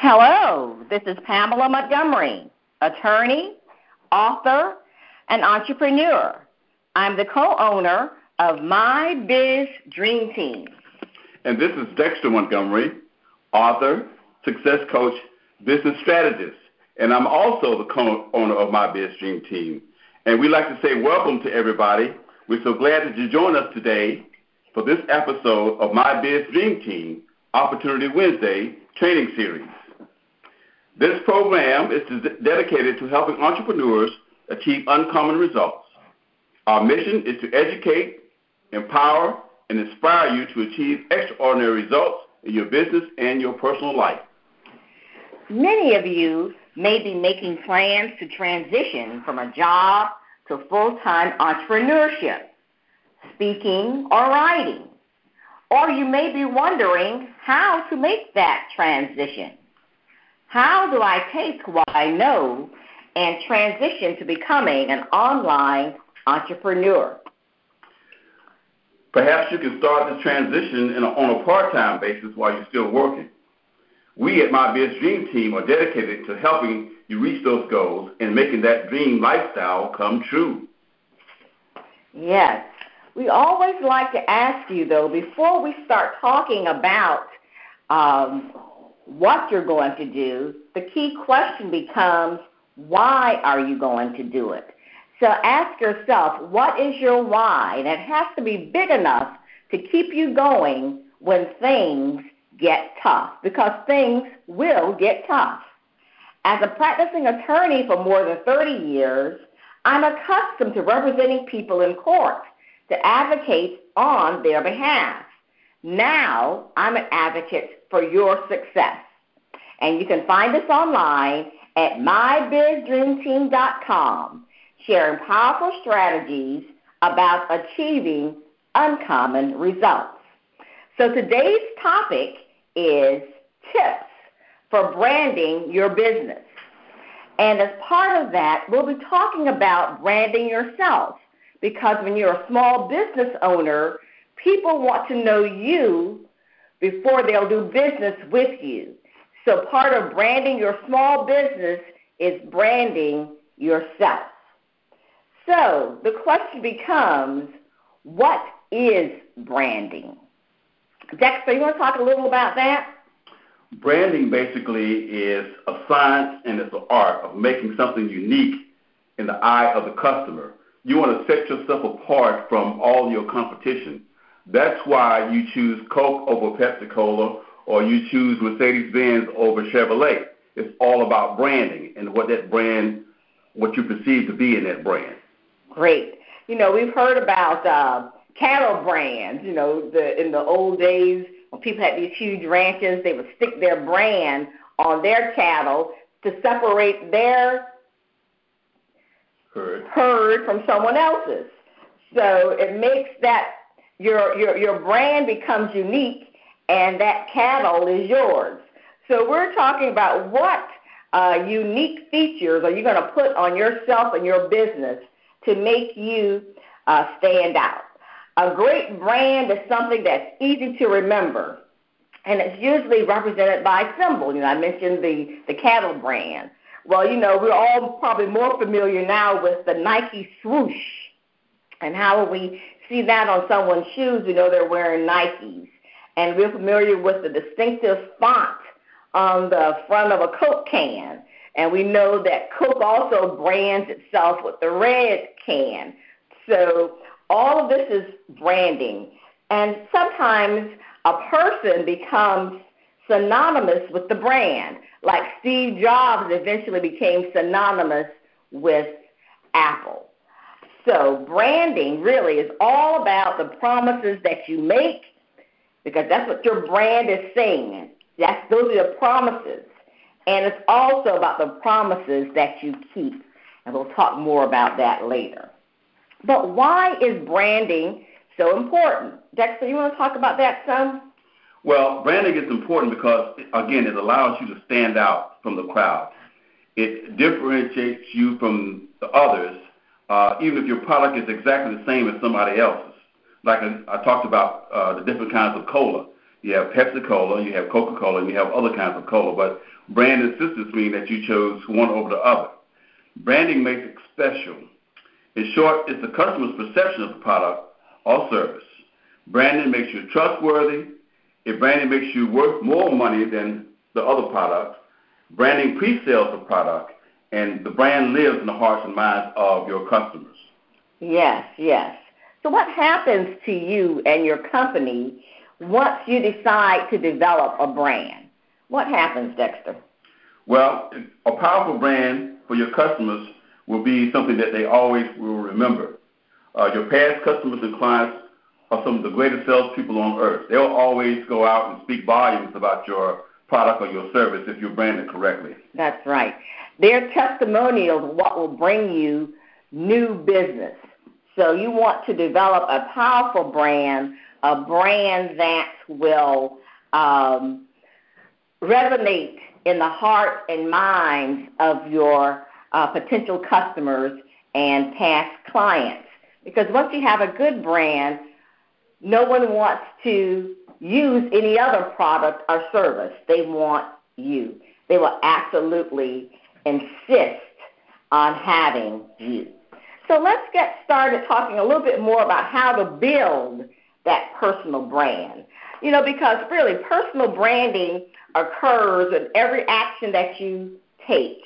Hello, this is Pamela Montgomery, attorney, author, and entrepreneur. I'm the co-owner of My Biz Dream Team. And this is Dexter Montgomery, author, success coach, business strategist. And I'm also the co-owner of My Biz Dream Team. And we'd like to say welcome to everybody. We're so glad that you joined us today for this episode of My Biz Dream Team Opportunity Wednesday training series. This program is dedicated to helping entrepreneurs achieve uncommon results. Our mission is to educate, empower, and inspire you to achieve extraordinary results in your business and your personal life. Many of you may be making plans to transition from a job to full time entrepreneurship, speaking or writing. Or you may be wondering how to make that transition. How do I take what I know and transition to becoming an online entrepreneur? Perhaps you can start this transition a, on a part time basis while you're still working. We at My Biz Dream Team are dedicated to helping you reach those goals and making that dream lifestyle come true. Yes. We always like to ask you, though, before we start talking about um, what you're going to do, the key question becomes why are you going to do it? So ask yourself, what is your why? And it has to be big enough to keep you going when things get tough, because things will get tough. As a practicing attorney for more than 30 years, I'm accustomed to representing people in court to advocate on their behalf. Now I'm an advocate for your success. And you can find us online at mybizdreamteam.com, sharing powerful strategies about achieving uncommon results. So today's topic is tips for branding your business. And as part of that, we'll be talking about branding yourself because when you're a small business owner, people want to know you before they'll do business with you. So part of branding your small business is branding yourself. So the question becomes, what is branding? Dexter, you want to talk a little about that? Branding basically is a science and it's an art of making something unique in the eye of the customer you want to set yourself apart from all your competition. That's why you choose Coke over Pepsi Cola or you choose Mercedes Benz over Chevrolet. It's all about branding and what that brand, what you perceive to be in that brand. Great. You know, we've herd about uh, cattle brands. You know, the in the old days when people had these huge ranches, they would stick their brand on their cattle to separate their herd. heard from someone else's. So it makes that your your your brand becomes unique, and that cattle is yours. So we're talking about what uh, unique features are you going to put on yourself and your business to make you uh, stand out. A great brand is something that's easy to remember, and it's usually represented by symbol. You know, I mentioned the the cattle brand. Well, you know, we're all probably more familiar now with the Nike swoosh. And how we see that on someone's shoes, we know they're wearing Nikes. And we're familiar with the distinctive font on the front of a Coke can. And we know that Coke also brands itself with the red can. So all of this is branding. And sometimes a person becomes synonymous with the brand like Steve Jobs eventually became synonymous with Apple. So, branding really is all about the promises that you make because that's what your brand is saying. That's, those are the promises. And it's also about the promises that you keep. And we'll talk more about that later. But why is branding so important? Dexter, you want to talk about that some? Well, branding is important because, again, it allows you to stand out from the crowd. It differentiates you from the others, uh, even if your product is exactly the same as somebody else's. Like I, I talked about uh, the different kinds of cola. You have Pepsi Cola, you have Coca Cola, and you have other kinds of cola. But brand and sisters mean that you chose one over the other. Branding makes it special. In short, it's the customer's perception of the product or service. Branding makes you trustworthy. If branding makes you worth more money than the other product, branding pre-sales the product, and the brand lives in the hearts and minds of your customers. Yes, yes. So, what happens to you and your company once you decide to develop a brand? What happens, Dexter? Well, a powerful brand for your customers will be something that they always will remember. Uh, your past customers and clients are some of the greatest salespeople on earth. They'll always go out and speak volumes about your product or your service if you brand it correctly. That's right. Their testimonials what will bring you new business. So you want to develop a powerful brand, a brand that will um, resonate in the heart and minds of your uh, potential customers and past clients. Because once you have a good brand, no one wants to use any other product or service. They want you. They will absolutely insist on having you. So let's get started talking a little bit more about how to build that personal brand. You know, because really personal branding occurs in every action that you take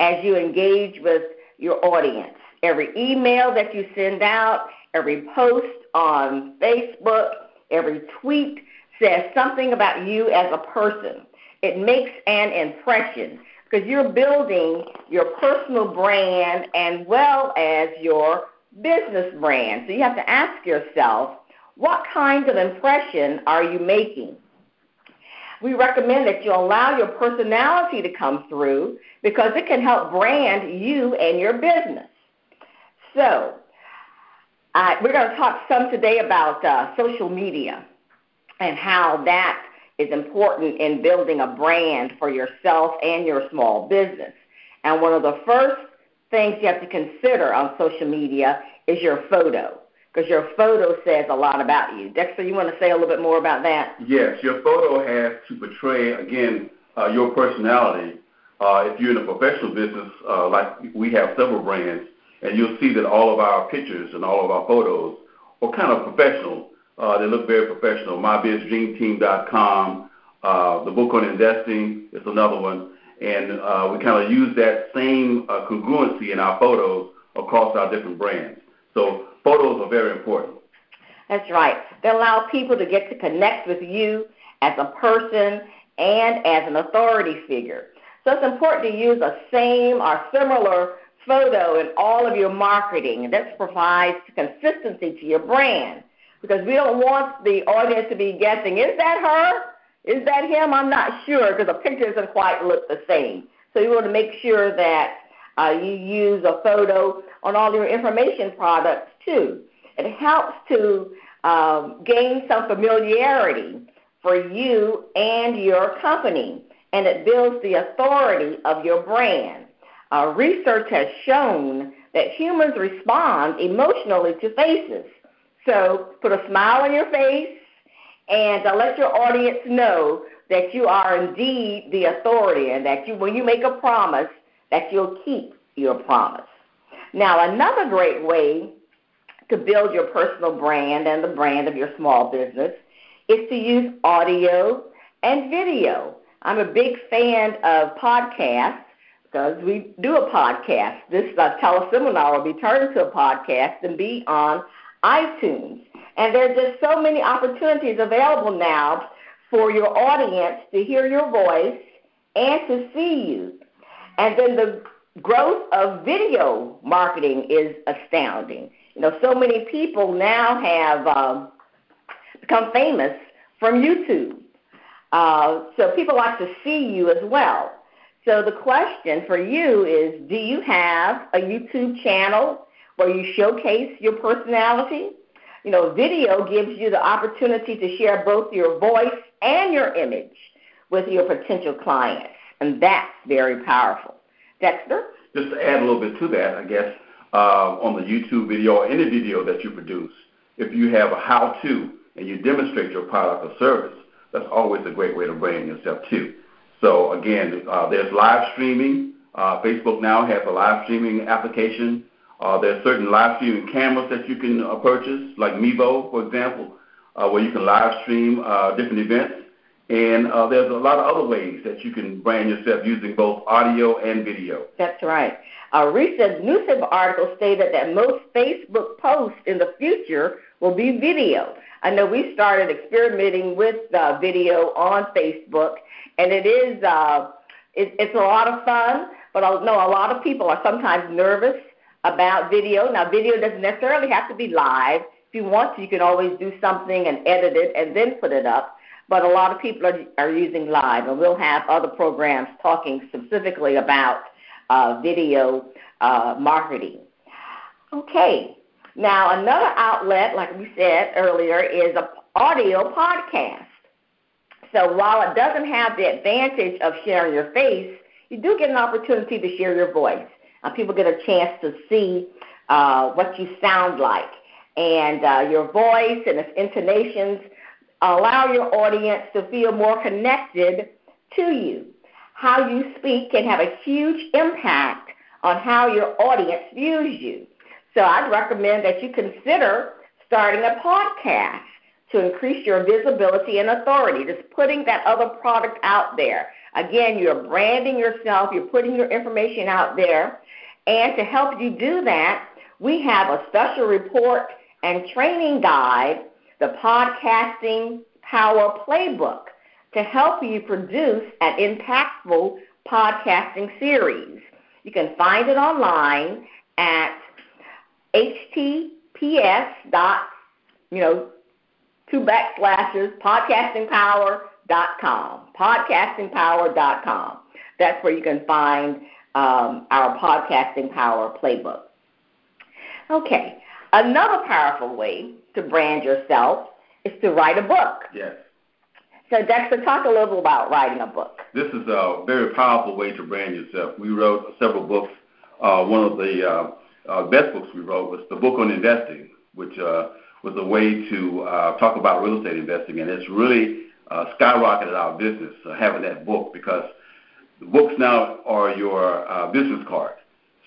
as you engage with your audience. Every email that you send out, every post on Facebook, every tweet says something about you as a person. It makes an impression because you're building your personal brand as well as your business brand. So you have to ask yourself, what kind of impression are you making? We recommend that you allow your personality to come through because it can help brand you and your business. So, uh, we're going to talk some today about uh, social media and how that is important in building a brand for yourself and your small business. And one of the first things you have to consider on social media is your photo because your photo says a lot about you. Dexter, you want to say a little bit more about that? Yes, your photo has to portray, again, uh, your personality. Uh, if you're in a professional business, uh, like we have several brands, and you'll see that all of our pictures and all of our photos are kind of professional. Uh, they look very professional. MyBizDreamTeam.com, uh, the book on investing is another one, and uh, we kind of use that same uh, congruency in our photos across our different brands. So photos are very important. That's right. They allow people to get to connect with you as a person and as an authority figure. So it's important to use a same or similar photo in all of your marketing, that provides consistency to your brand. Because we don't want the audience to be guessing, is that her? Is that him? I'm not sure because the picture doesn't quite look the same. So you want to make sure that uh, you use a photo on all your information products too. It helps to um, gain some familiarity for you and your company, and it builds the authority of your brand. Uh, research has shown that humans respond emotionally to faces. So put a smile on your face and uh, let your audience know that you are indeed the authority and that you, when you make a promise, that you'll keep your promise. Now, another great way to build your personal brand and the brand of your small business is to use audio and video. I'm a big fan of podcasts because we do a podcast. This uh, teleseminar will be turned to a podcast and be on iTunes. And there are just so many opportunities available now for your audience to hear your voice and to see you. And then the growth of video marketing is astounding. You know, so many people now have um, become famous from YouTube. Uh, so people like to see you as well. So the question for you is, do you have a YouTube channel where you showcase your personality? You know, video gives you the opportunity to share both your voice and your image with your potential clients, and that's very powerful. Dexter? Just to add a little bit to that, I guess, uh, on the YouTube video or any video that you produce, if you have a how-to and you demonstrate your product or service, that's always a great way to brand yourself too. So again, uh, there's live streaming. Uh, Facebook now has a live streaming application. Uh, are certain live streaming cameras that you can uh, purchase, like Mevo, for example, uh, where you can live stream uh, different events. And uh, there's a lot of other ways that you can brand yourself using both audio and video. That's right. A recent newspaper article stated that most Facebook posts in the future will be video. I know we started experimenting with uh, video on Facebook, and it is uh, it, it's a lot of fun. But I know a lot of people are sometimes nervous about video. Now, video doesn't necessarily have to be live. If you want to, you can always do something and edit it and then put it up but a lot of people are, are using live, and we'll have other programs talking specifically about uh, video uh, marketing. Okay, now another outlet, like we said earlier, is an audio podcast. So while it doesn't have the advantage of sharing your face, you do get an opportunity to share your voice. Uh, people get a chance to see uh, what you sound like, and uh, your voice and its intonations allow your audience to feel more connected to you. How you speak can have a huge impact on how your audience views you. So I'd recommend that you consider starting a podcast to increase your visibility and authority, just putting that other product out there. Again, you're branding yourself, you're putting your information out there. And to help you do that, we have a special report and training guide the Podcasting Power Playbook to help you produce an impactful podcasting series. You can find it online at https dot you know two backslashes podcastingpower.com podcastingpower.com that's where you can find um, our podcasting power playbook okay another powerful way to brand yourself is to write a book. Yes. So, Dexter, talk a little about writing a book. This is a very powerful way to brand yourself. We wrote several books. Uh, one of the uh, uh, best books we wrote was the book on investing, which uh, was a way to uh, talk about real estate investing, and it's really uh, skyrocketed our business uh, having that book because the books now are your uh, business card.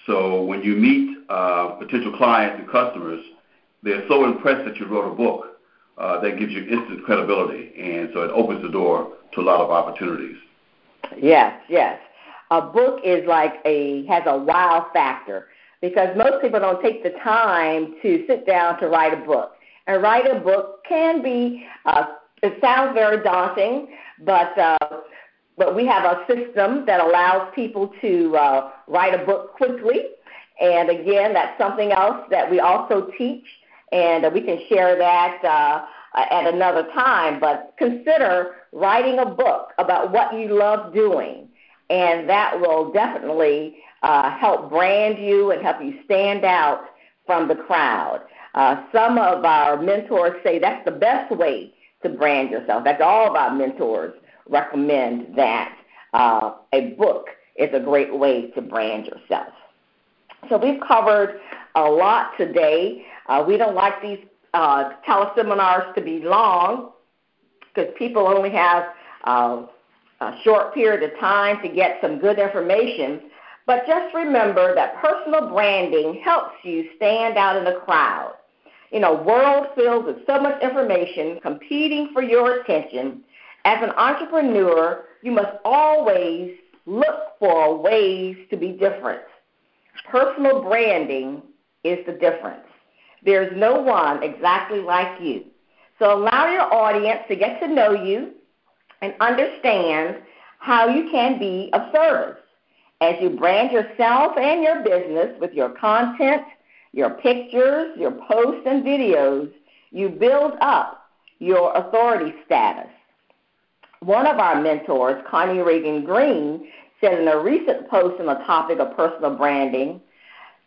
So when you meet uh, potential clients and customers, they're so impressed that you wrote a book uh, that gives you instant credibility, and so it opens the door to a lot of opportunities. Yes, yes. A book is like a has a wow factor because most people don't take the time to sit down to write a book. And write a book can be uh, it sounds very daunting, but uh, but we have a system that allows people to uh, write a book quickly. And again, that's something else that we also teach and we can share that uh, at another time. But consider writing a book about what you love doing, and that will definitely uh, help brand you and help you stand out from the crowd. Uh, some of our mentors say that's the best way to brand yourself. That's all of our mentors recommend that uh, a book is a great way to brand yourself. So we've covered a lot today. Uh, we don't like these uh, teleseminars to be long because people only have uh, a short period of time to get some good information. But just remember that personal branding helps you stand out in the crowd. In a world filled with so much information competing for your attention, as an entrepreneur, you must always look for ways to be different. Personal branding is the difference. There's no one exactly like you. So allow your audience to get to know you and understand how you can be of service. As you brand yourself and your business with your content, your pictures, your posts, and videos, you build up your authority status. One of our mentors, Connie Ragen Green, said in a recent post on the topic of personal branding,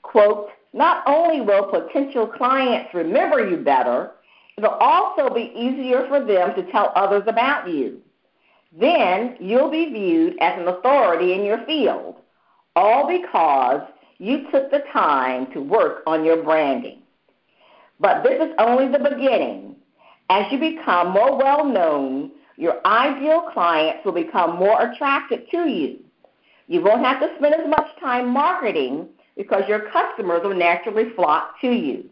quote, not only will potential clients remember you better, it'll also be easier for them to tell others about you. Then you'll be viewed as an authority in your field, all because you took the time to work on your branding. But this is only the beginning. As you become more well known, your ideal clients will become more attracted to you. You won't have to spend as much time marketing because your customers will naturally flock to you.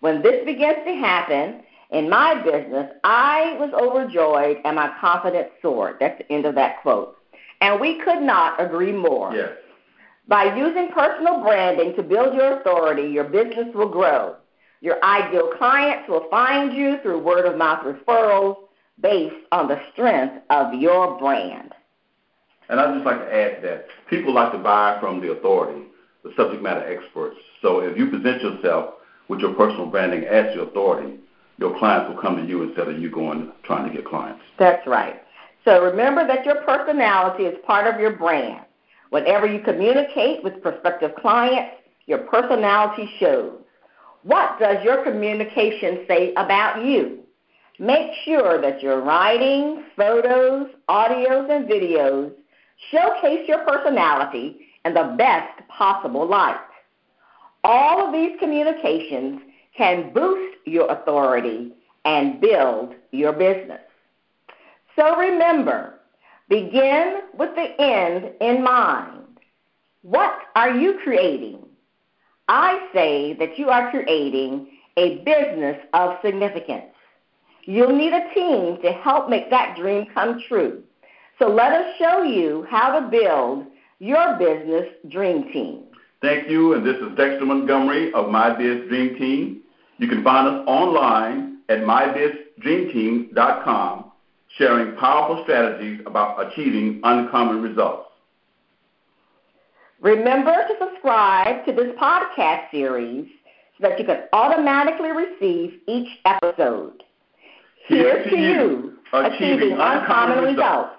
When this begins to happen in my business, I was overjoyed and my confidence soared. That's the end of that quote. And we could not agree more. Yes. By using personal branding to build your authority, your business will grow. Your ideal clients will find you through word of mouth referrals based on the strength of your brand. And I'd just like to add that. People like to buy from the authority, the subject matter experts. So if you present yourself with your personal branding as your authority, your clients will come to you instead of you going trying to get clients. That's right. So remember that your personality is part of your brand. Whenever you communicate with prospective clients, your personality shows. What does your communication say about you? Make sure that your writing, photos, audios, and videos showcase your personality in the best possible light. All of these communications can boost your authority and build your business. So remember, begin with the end in mind. What are you creating? I say that you are creating a business of significance. You'll need a team to help make that dream come true. So let us show you how to build your business dream team. Thank you, and this is Dexter Montgomery of My Biz Dream Team. You can find us online at mybizdreamteam.com, sharing powerful strategies about achieving uncommon results. Remember to subscribe to this podcast series so that you can automatically receive each episode. Here's to you, achieving uncommon results.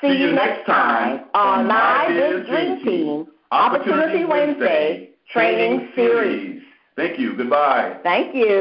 See you next time on My Biz Dream Team Opportunity Wednesday Training Series. Thank you. Goodbye. Thank you.